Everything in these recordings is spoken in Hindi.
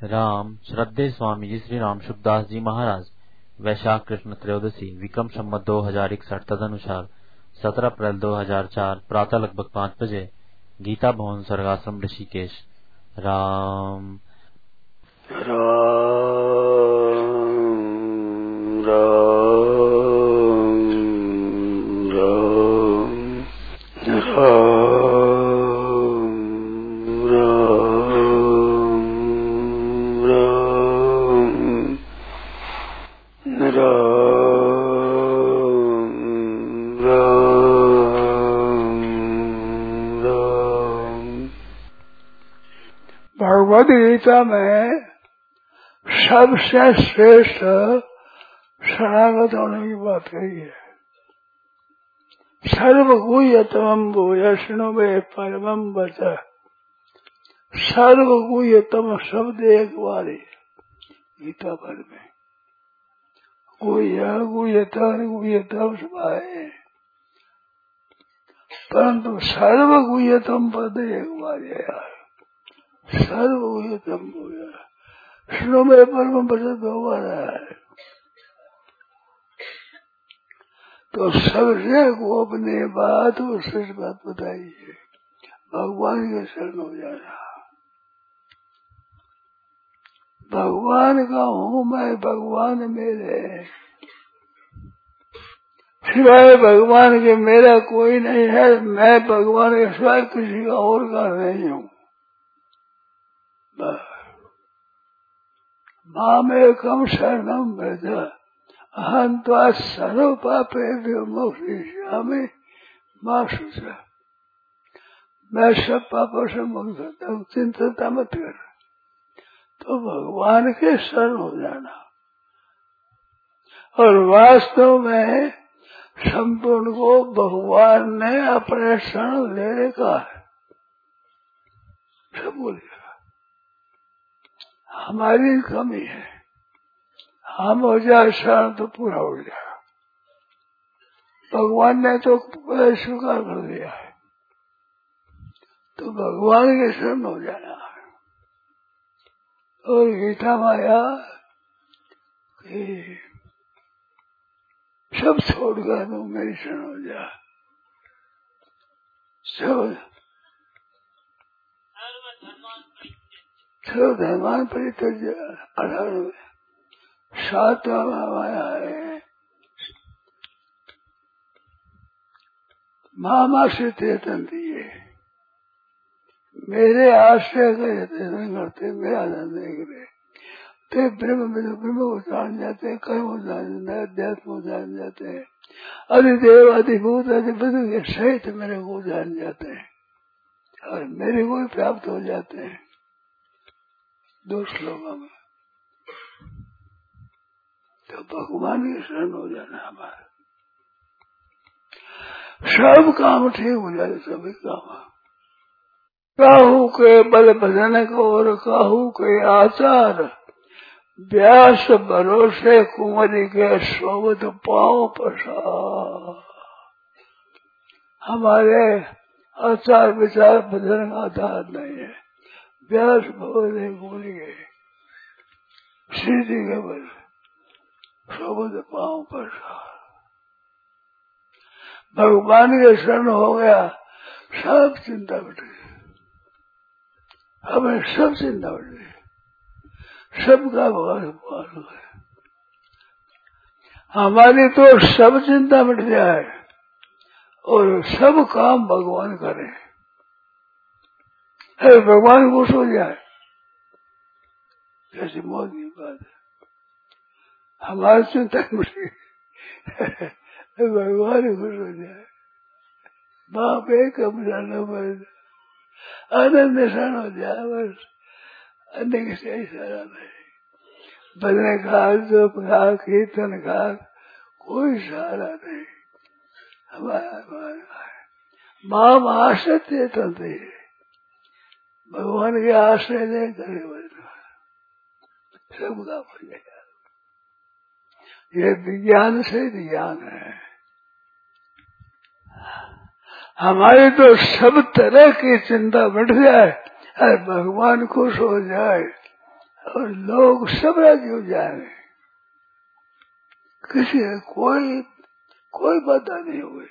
राम श्रद्धे स्वामी जी श्री राम शुभदास जी महाराज। वैशाख कृष्ण त्रयोदशी, विक्रम सम्मत दो हज़ार इकसठ तद अनुसार सत्रह अप्रैल दो हज़ार चार, प्रातः लगभग पाँच बजे, गीता भवन, स्वर्गाश्रम, ऋषिकेश। राम राम। गीता में सबसे श्रेष्ठ शरणागत होने की बात कही है। सर्वगुह्यतम में परम बच सर्वगुह्यतम शब्द एक बारी गीता भर में गुह्य गुह्यतर गुह्यतम सभाए परंतु सर्वगुह्यतम पद एक बार यार। सर्व हुए तम हुए सुनो मेरे परम प्रसिद्ध भगवान है तो सबसे को अपने बात और सच बात बताइए। भगवान के शरण हो जाना भगवान का हूँ मैं, भगवान मेरे। सिवाय भगवान के मेरा कोई नहीं है, मैं भगवान के सिवाय किसी का और का नहीं हूँ। मामेकम शरणम व्रज अहम तो सर्व पापे मोक्षामी माँ मैं सब पापों से मुक्त करता हूँ चिंता मत कर तो भगवान के शरण हो जाना। और वास्तव में संपूर्ण को भगवान ने अपने शरण लेने का है। सब बोलिए? हमारी कमी है। हम हो जाए शरण तो पूरा हो जाए भगवान ने तो स्वीकार कर दिया है। तो भगवान के शरण हो जाना और गीता माया कि सब छोड़कर तुम मेरी शरण हो जा सब सर्व धर्मान परित्यज अठारह में सातवा माया है। मामा से चेतन दिए। मेरे आश्रय का चेतन करते, मेरा जानने के लिए ते ब्रह्म में ब्रह्म को जान जाते हैं कर्म को जान जाते हैं अध्यात्म को जान जाते। हैं अधिदेव अधिभूत अधिपति के सहित मेरे को जान जाते। हैं और मेरे को भी प्राप्त हो जाते। हैं दो श्लोकों में। तो भगवान की शरण हो जाना हमारा। सब काम ठीक हो जाए, सभी काम। काहू के बल भजन को और काहू के आचार। व्यास भरोसे, कुंवरी के सोबत पाओ पसा हमारे आचार विचार भजन का आधार नहीं है। व्यास भवन है भूल गए सीधी के बल पाओ पर। भगवान के शरण हो गया, सब चिंता बट। गई हमें सब चिंता बट। गई सबका भगवान भगवान हो गया। हमारी तो सब चिंता मिट जाए और सब काम भगवान करें। है भगवान खुश हो जाए कैसी मौत की बात है हमारी चिंता मुझे भगवान खुश हो जाए बाप एक अपना बस आनंद निशान हो जाए बस अन्य किसी इशारा नहीं बदने खा जब खा कीर्तन खा कोई सहारा नहीं हमारा हमारा माँ आश्रय चेतन थे भगवान के आश्रय ले करे सब काम हो। जाएगा ये विज्ञान से ज्ञान है। हमारी तो सब तरह की चिंता बढ़ जाए अरे भगवान खुश हो जाए, और लोग सब राज़ी हो जाए किसी कोई कोई बाधा नहीं हुई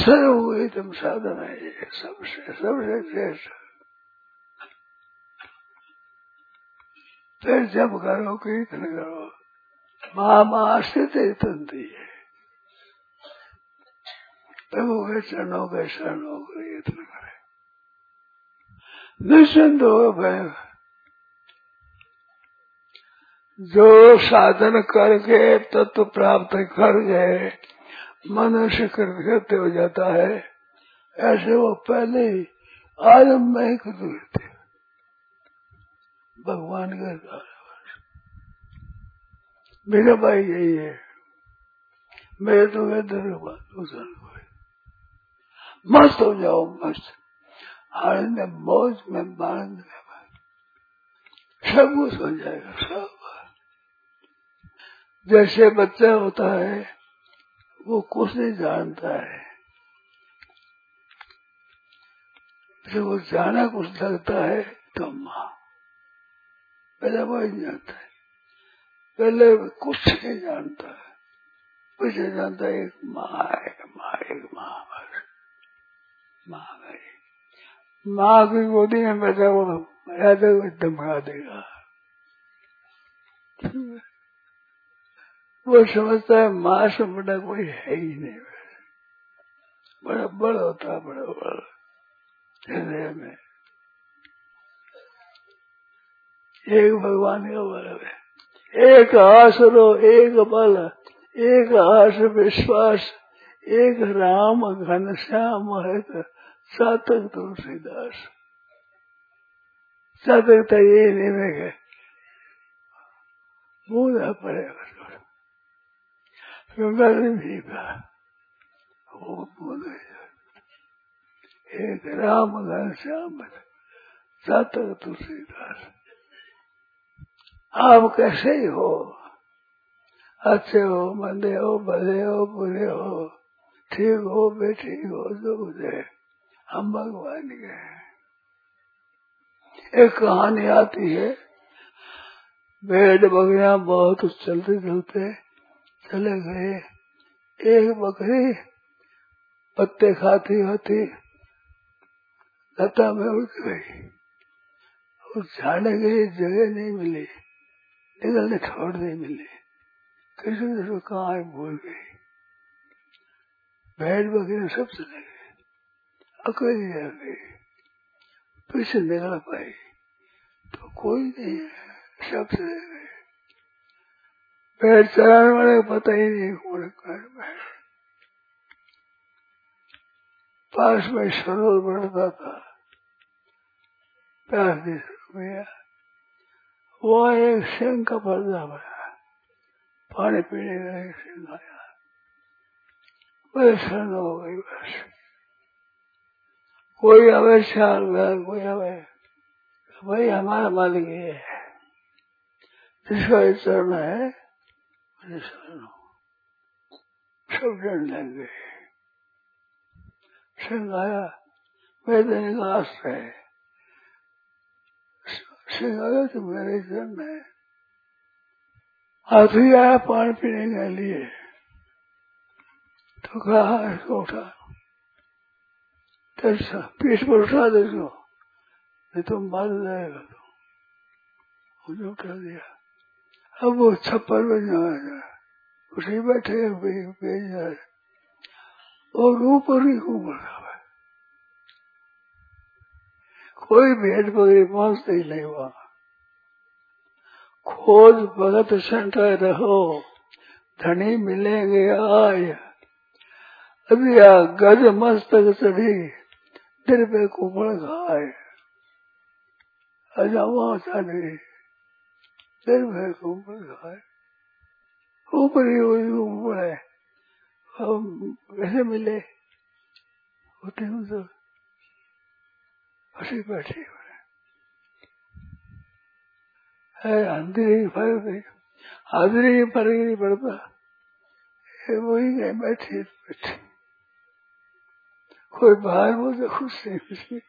सर्व एकदम साधन है ये सबसे सबसे श्रेष्ठ फिर जब करो, कीर्तन करो माँ माँ स्थित तंती है प्रभु के चरणों के शरणों को यत्न करे। निश्चिंत हो जो साधन करके तत्व प्राप्त कर गए मनुष्य कृत्य हो जाता है। ऐसे वो पहले ही आरंभ में ही कृत थे भगवान का मेरा भाई यही है। मेरे तो कहते दूसरा मस्त हो जाओ, मस्त। आनंद मौज में आनंद में सब कुछ हो जाएगा, सब जैसे बच्चा होता है वो कुछ नहीं जानता है। जब वो जाना कुछ लगता है तो माँ पहले वो नहीं जानता है। पहले कुछ नहीं जानता है। कुछ नहीं जानता एक माँ एक माँ एक माँ बस। माँ गई माँ की गोदी में बैठा वो याद धमका देगा। वो समझता है माँ से बड़ा कोई है ही नहीं। बड़ा बड़ा होता है बड़ा बड़ा। हृदय में। एक भगवान का बल है। एक आसरो, एक बल, एक आस विश्वास, एक राम घन श्याम है सातक तुलसीदास। सातक तो ये नहीं में पड़ेगा वो एक राम घन श्याम तुलसीदास आप कैसे ही हो अच्छे हो मंदे हो भले हो बुरे हो ठीक हो बेठीक हो जो है हम भगवान के एक कहानी आती है भेड़ बकरिया बहुत चलते चलते चले गए। एक बकरी पत्ते खाती खाती लता में उड़ गई। उस जाने लिए जगह नहीं मिली। निकलने छोड़ नहीं मिली। किसी तरह कहा भूल गई। भेड़ बकरी सब चले गए। अकेली रह गई। पीछे निकल पाई। तो कोई नहीं है। सब चले गए। पेड़ चलाने वाले को पता ही नहीं कौन कर बैठ पास में सरोवर बढ़ता था। प्यास शुरू गया वो एक सिंह का पर्दा बना। पानी पीने का एक सिंह आया। परेशान हो गई बस। कोई आवे चार कोई आवे भाई हमारा मालिक ये है। जिसका चरण मुझे शरण हो सब डर लग गए सिंह आया मैदान का आश्रय सिंह आया तो मेरे चरण है हाथी आया पानी पीने के लिए तो कहा इसको उठा तो पीठ पर उठा दे इसको नहीं तो मार जाएगा तो मुझे उठा दिया अब वो छप्पर में जाए उसे बैठे भेज जाए और ऊपर ही ऊपर है। कोई भेद बकरी पहुँचते ही नहीं वहाँ। खोज भगत संठा रहो, धनी मिलेंगे आय। अभिया गज मस्तक चढ़ी दिल पे कुपड़ खाए। अजावा चढ़ी दिल पे कुपड़ खाए ऊपर ही ऊपर है। हम कैसे मिले? होते हूँ तो हसी बैठे है अंधेरी फ़र्क नहीं। हाजरी फ़र्क नहीं पड़ता। वही गए बैठे बैठे। कोई बाहर हो तो खुश नहीं खुशी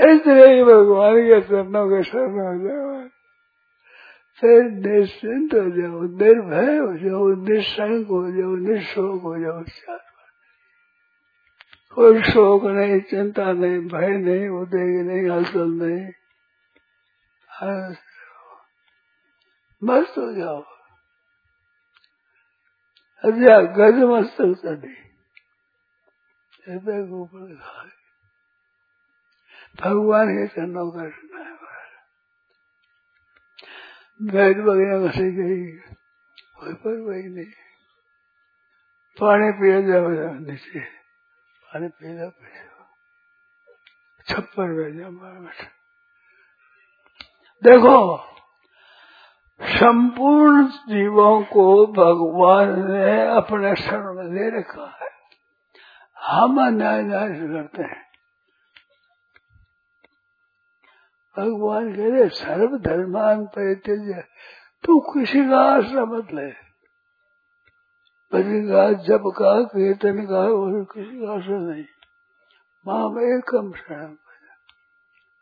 इसलिए ही भगवान के चरणों के शरण हो जाओ। फिर निश्चिंत हो जाओ, निर्भय हो जाओ निशंक हो जाओ, निशोक हो जाओ, चार कोई शोक नहीं, चिंता नहीं, भय नहीं उदेगी नहीं हलचल नहीं। मस्त हो जाओ। अच्छा गज मस्तक चढ़ी ऊपर भगवान के चरणों का सुना है। बैठ वगैरह घसी गई, कोई पर वही नहीं। पानी पिया जाओ नीचे। पानी पीना पिया छप्पर में जा देखो, संपूर्ण जीवों को भगवान ने अपने शरण में ले रखा है। हम अन्याय न्याय करते हैं। भगवान कह रहे सर्व धर्मान परित्यज तू किसी का आश्रम मत ले भजन का जब का कीर्तन का, और किसी का आश्रम नहीं। माँ में एकम शरण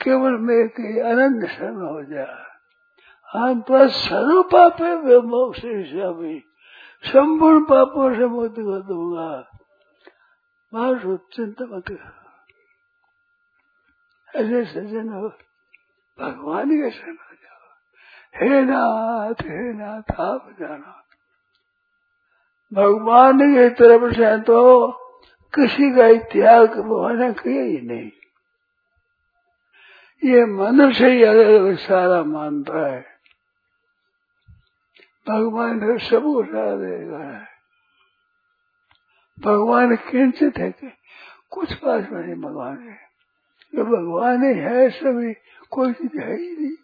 केवल मैं की अनंत शरण हो जाए हम तो सर्व पापे मोक्ष संपूर्ण पापों से मुक्ति कर दूँगा। माँ चिंता मत ऐसे सज्जन हो। भगवान के शरण जाओ। हे नाथ हे नाथ, आप जाना। भगवान की तरफ़ से तो किसी का त्याग भगवान किया ही नहीं। ये मनुष्य ही अलग सारा मानता है, भगवान ने सब उठा देगा। भगवान किंचित है कुछ पास में नहीं, भगवान है। ये भगवान ही है, सभी कोई चीज़ है ही नहीं।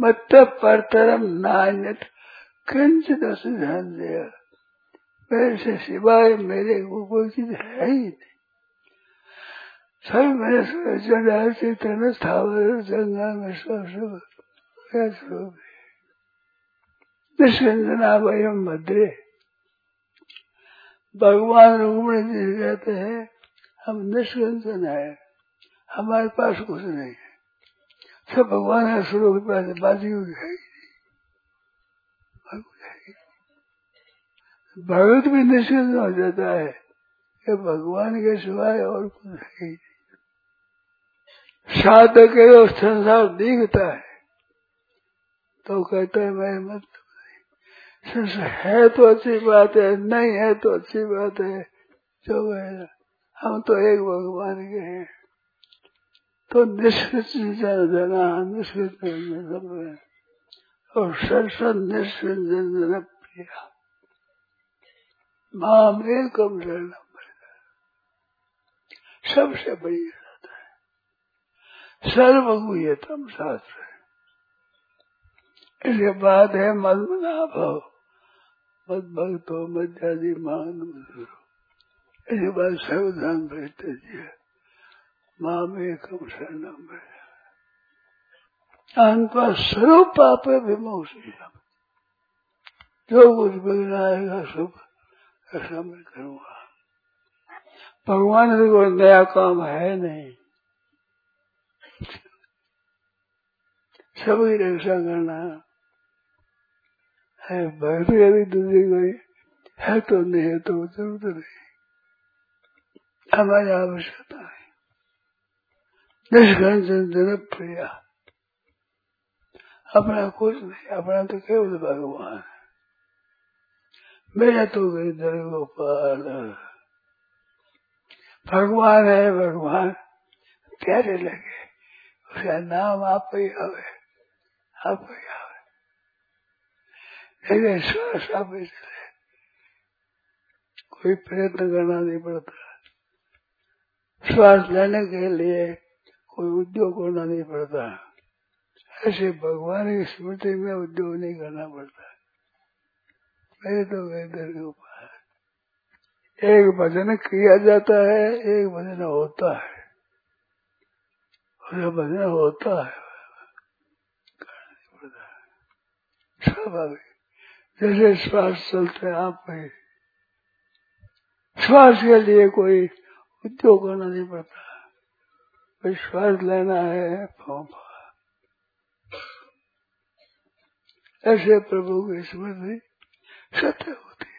मत परतरम नान्यत किंचित दिया मेरे से सिवाय मेरे को कोई चीज़ है ही नहीं। सब मेरे चढ़ा चेतन स्थावर जंगा में सब सब निष्कंजना वयम भद्रे भगवान रुक्मणी जी कहते हैं, हम निष्कंजन है। हमारे पास कुछ नहीं है। सब भगवान है शुरू के पास बाजी हुई है भगवत भी निष्कंजन हो जाता है कि भगवान के सिवाय और कुछ है ही। नहीं साधक के संसार दिखता है तो कहते है, मैं मत है तो अच्छी बात है, नहीं है तो अच्छी बात है। जो है, हम तो एक भगवान के हैं। तो निष्कृत जना निष्कृत और सरसद निष्कृत प्रिया माम एकम शरण सबसे बड़ी बात है सर्वगुहतम शास्त्र इसके बाद है मदमना भाव मद भक्तो मध्यादि मान इसके बाद सर्वधान बैठते जी माँ में कम शरणम अंत स्वरूप पाप विमोक्षी जो कुछ बिगड़ा आएगा सब ऐसा मैं करूँगा। भगवान से कोई नया काम है नहीं। सभी रक्षा करना है। भक्त यदि दूसरी कोई है तो नहीं है तो ज़रूरत नहीं। हमारी आवश्यकता है। निष्कंचन प्रिया अपना कुछ नहीं, अपना तो केवल भगवान मेरा तो गिरधर गोपाल भगवान है, भगवान। प्यारे लगे। उसका नाम आप ही आवे आप ही आवे लेकिन श्वास आप ही चले कोई प्रयत्न करना नहीं पड़ता। श्वास लेने के लिए कोई उद्योग करना नहीं पड़ता। ऐसे भगवान की स्मृति में उद्योग नहीं करना पड़ता। मेरे तो वेदर के उपाय। एक भजन किया जाता है, एक भजन होता है। और भजन होता है स्वाभाविक जैसे श्वास चलते हैं आप में। श्वास के लिए कोई उद्योग करना नहीं पड़ता। विश्वास लेना है ऐसे प्रभु की स्मृति सत्य होती है।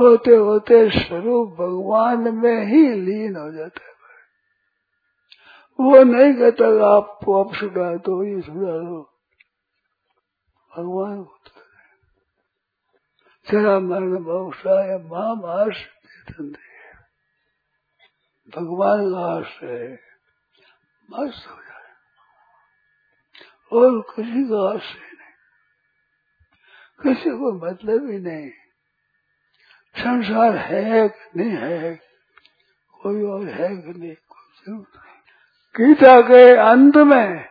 होते होते स्वरूप भगवान में ही लीन हो जाता है। वो नहीं कहता आपको आप सुधार दो, ये सुधार दो। भगवान होता है। चरा मरण बहुशाय माँ मास भगवान लाश आश्रय मस्त हो जाए। और किसी का आश्रय नहीं, किसी को मतलब ही नहीं। संसार है कि नहीं है, कोई और है कि नहीं ज़रूरत नहीं। गीता के अंत में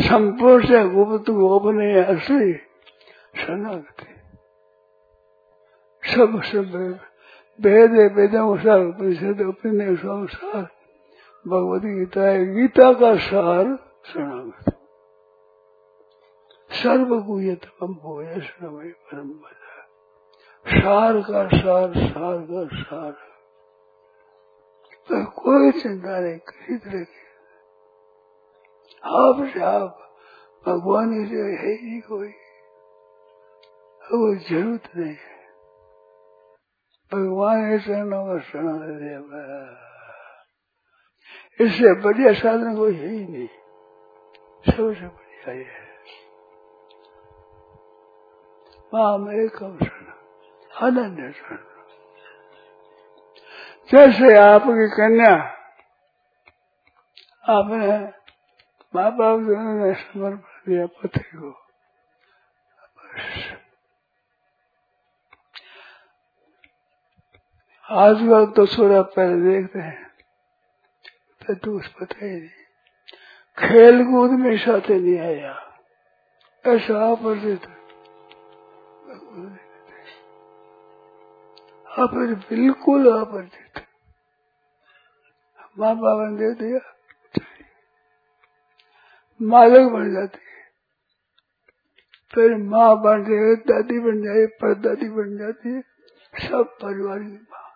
संपूर्ण से गुप्त गोपनीय असली शरणागति। सब सब वेद वेदानुसार उपनिषद उपनिषद अनुसार भगवती गीता है। गीता का सार शरणागति। सर्वगुहतम भोज समय परम सार का सार सार का सार। तो कोई चिंता नहीं, किसी तरह की। आप से आप, भगवान से है ही कोई। वो ज़रूरत नहीं है। भगवान का शरण इससे बढ़िया साधन कोई है ही नहीं। सबसे बढ़िया ये है। माम एकम शरण अनन्य शरण जैसे आपकी कन्या, आपने माँ बाप ने समर्पण दिया पति को। आज वक्त तो सोलह पहले देखते हैं। तो दूस पता ही नहीं। खेल कूद में साथ नहीं आया ऐसा अपर्जित अपर बिल्कुल अपर्जित माँ बाप ने दे दिया। मालक बन जाती। है फिर माँ बन जाए, दादी बन जाए, परदादी बन जाती। है सब परिवार की माँ।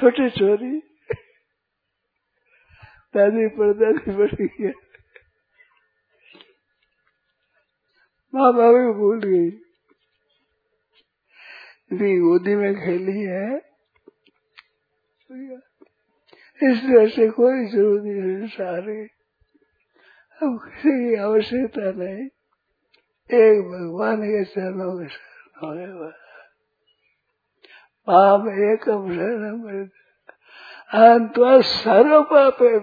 छोटी छोरी। दादी परदादी गई है। माँ बाबा भूल गई। गोदी में खेली है। इस तरह से कोई ज़रूरत नहीं सारे। अब किसी की आवश्यकता नहीं। एक भगवान के चरणों के शरण होने पाप एक सर्व पापे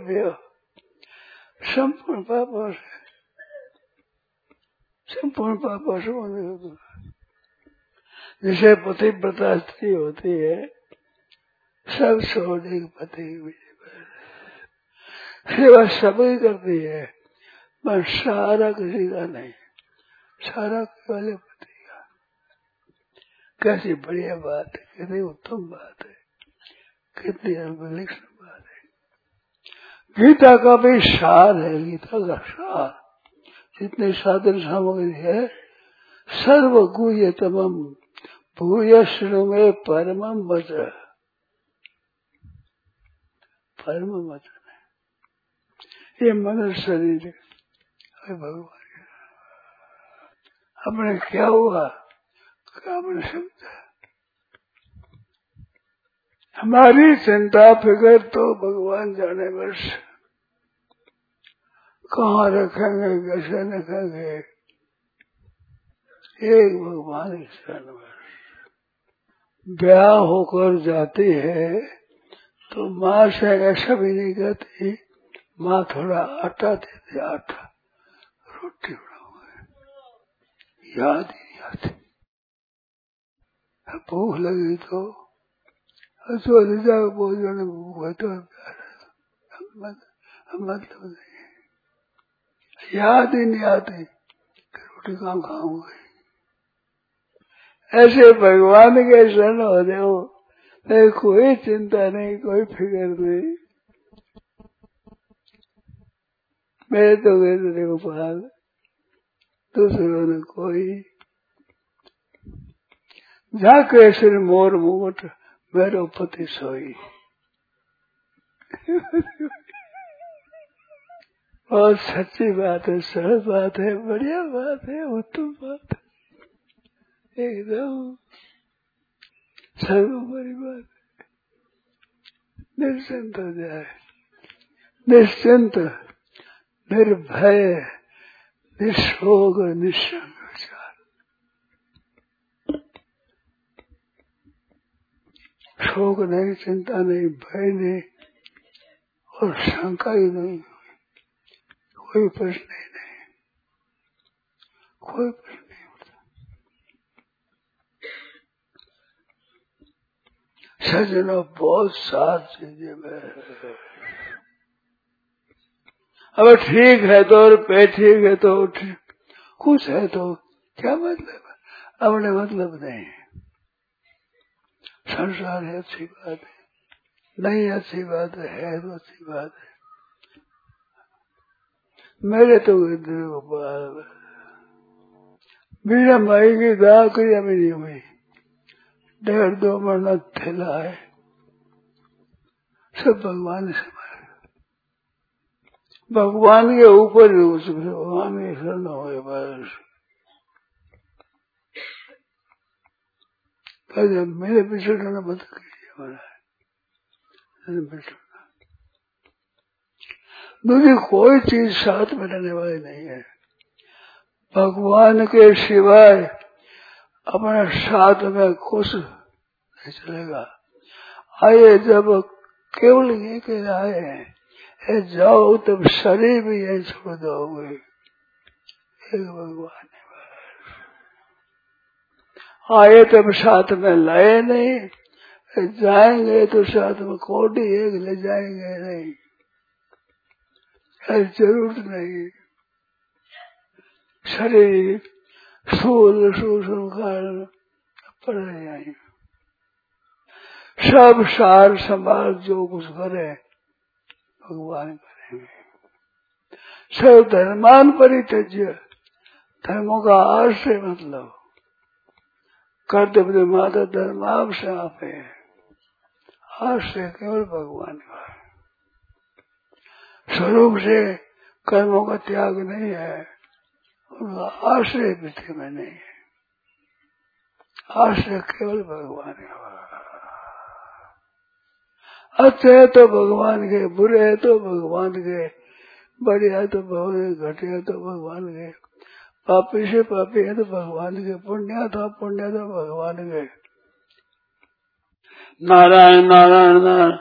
संपूर्ण पापों से संपूर्ण पापों से जैसे पति व्रता स्त्री होती है, सब छोड़ने के पति सेवा सभी करती है, पर सारा किसी का नहीं। सारा वाले पति का कैसी बढ़िया बात है, कितनी उत्तम बात है, कितनी अल्पलिक्षण बात है। गीता का भी सार है, गीता का सार। जितने साधन सामग्री है सर्व गुह्य तमम भूय में परमम वज्र परम वचन है ये मन शरीर है। भगवान अपने क्या हुआ? काम शब्द हमारी चिंता फिकर तो भगवान जाने बस। कहाँ रखेंगे, कैसे रखेंगे? एक भगवान की शरण ब्याह होकर जाती है तो माँ से ऐसा भी नहीं कहती, माँ थोड़ा आटा दे दे, आटा। रोटी बनाऊँगा। याद ही भूख लगी तो भोजन मतलब नहीं याद ही नहीं आती रोटी कहाँ खाऊँगा ऐसे भगवान के शरण हो जाओ। कोई चिंता नहीं, कोई फ़िक्र नहीं। मैं तो गए तेरे गोपाल दूसरों ने कोई जाके सिर मोर मुकुट मेरो पति सोई। बहुत सच्ची बात है सरल बात है, बढ़िया बात है, उत्तम बात है। एकदम। सर्वोपरि बात निश्चिंत हो जाए। निश्चिंत, निर्भय निशोग निशंक विचार शोक नहीं, चिंता नहीं, भय नहीं और शंका ही नहीं। कोई प्रश्न ही नहीं। कोई प्रश्न नहीं उठता सजनों बहुत सात चीज़ें में अब ठीक है तो और पे ठीक है तो कुछ है तो क्या मतलब अपने मतलब नहीं संसार है अच्छी बात है नहीं अच्छी बात है, है तो अच्छी बात है मेरे तो मेरा माई की दाह क्रिया भी नहीं हुई डेढ़ दो महीना थैला है सब भगवान से भगवान के ऊपर ही भगवान के शरण हो बस मेरे पिछड़ना मत कीजिए हमारा पिछड़ना दूसरी कोई चीज़ साथ में रहने वाली नहीं है। भगवान के सिवाय अपने साथ में कुछ नहीं चलेगा। आए जब केवल ये के आए हैं जाओ तब शरीर भी यही छोड़ दोगे। एक भगवान। आए तब साथ में लाए नहीं, जाएँगे तो साथ में कोटी एक ले जाएँगे नहीं। ज़रूरत नहीं। शरीर सूल सूसन कारण पड़े आई सब सार संभाल जो कुछ करे भगवान करेंगे। सब धर्मान परित्यज्य धर्मों का आश्रय मतलब। कर्तव्य माता धर्माव से आप है। आश्रय केवल भगवान का स्वरूप से कर्मों का त्याग नहीं है, उनका आश्रय पृथ्वी में नहीं है। आश्रय केवल भगवान का अच्छे है तो भगवान के, बुरे है तो भगवान के, बढ़िया तो भगवान घटे तो भगवान के पापी से पापी है तो भगवान के पुण्य था पुण्य तो भगवान के। नारायण नारायण नारायण।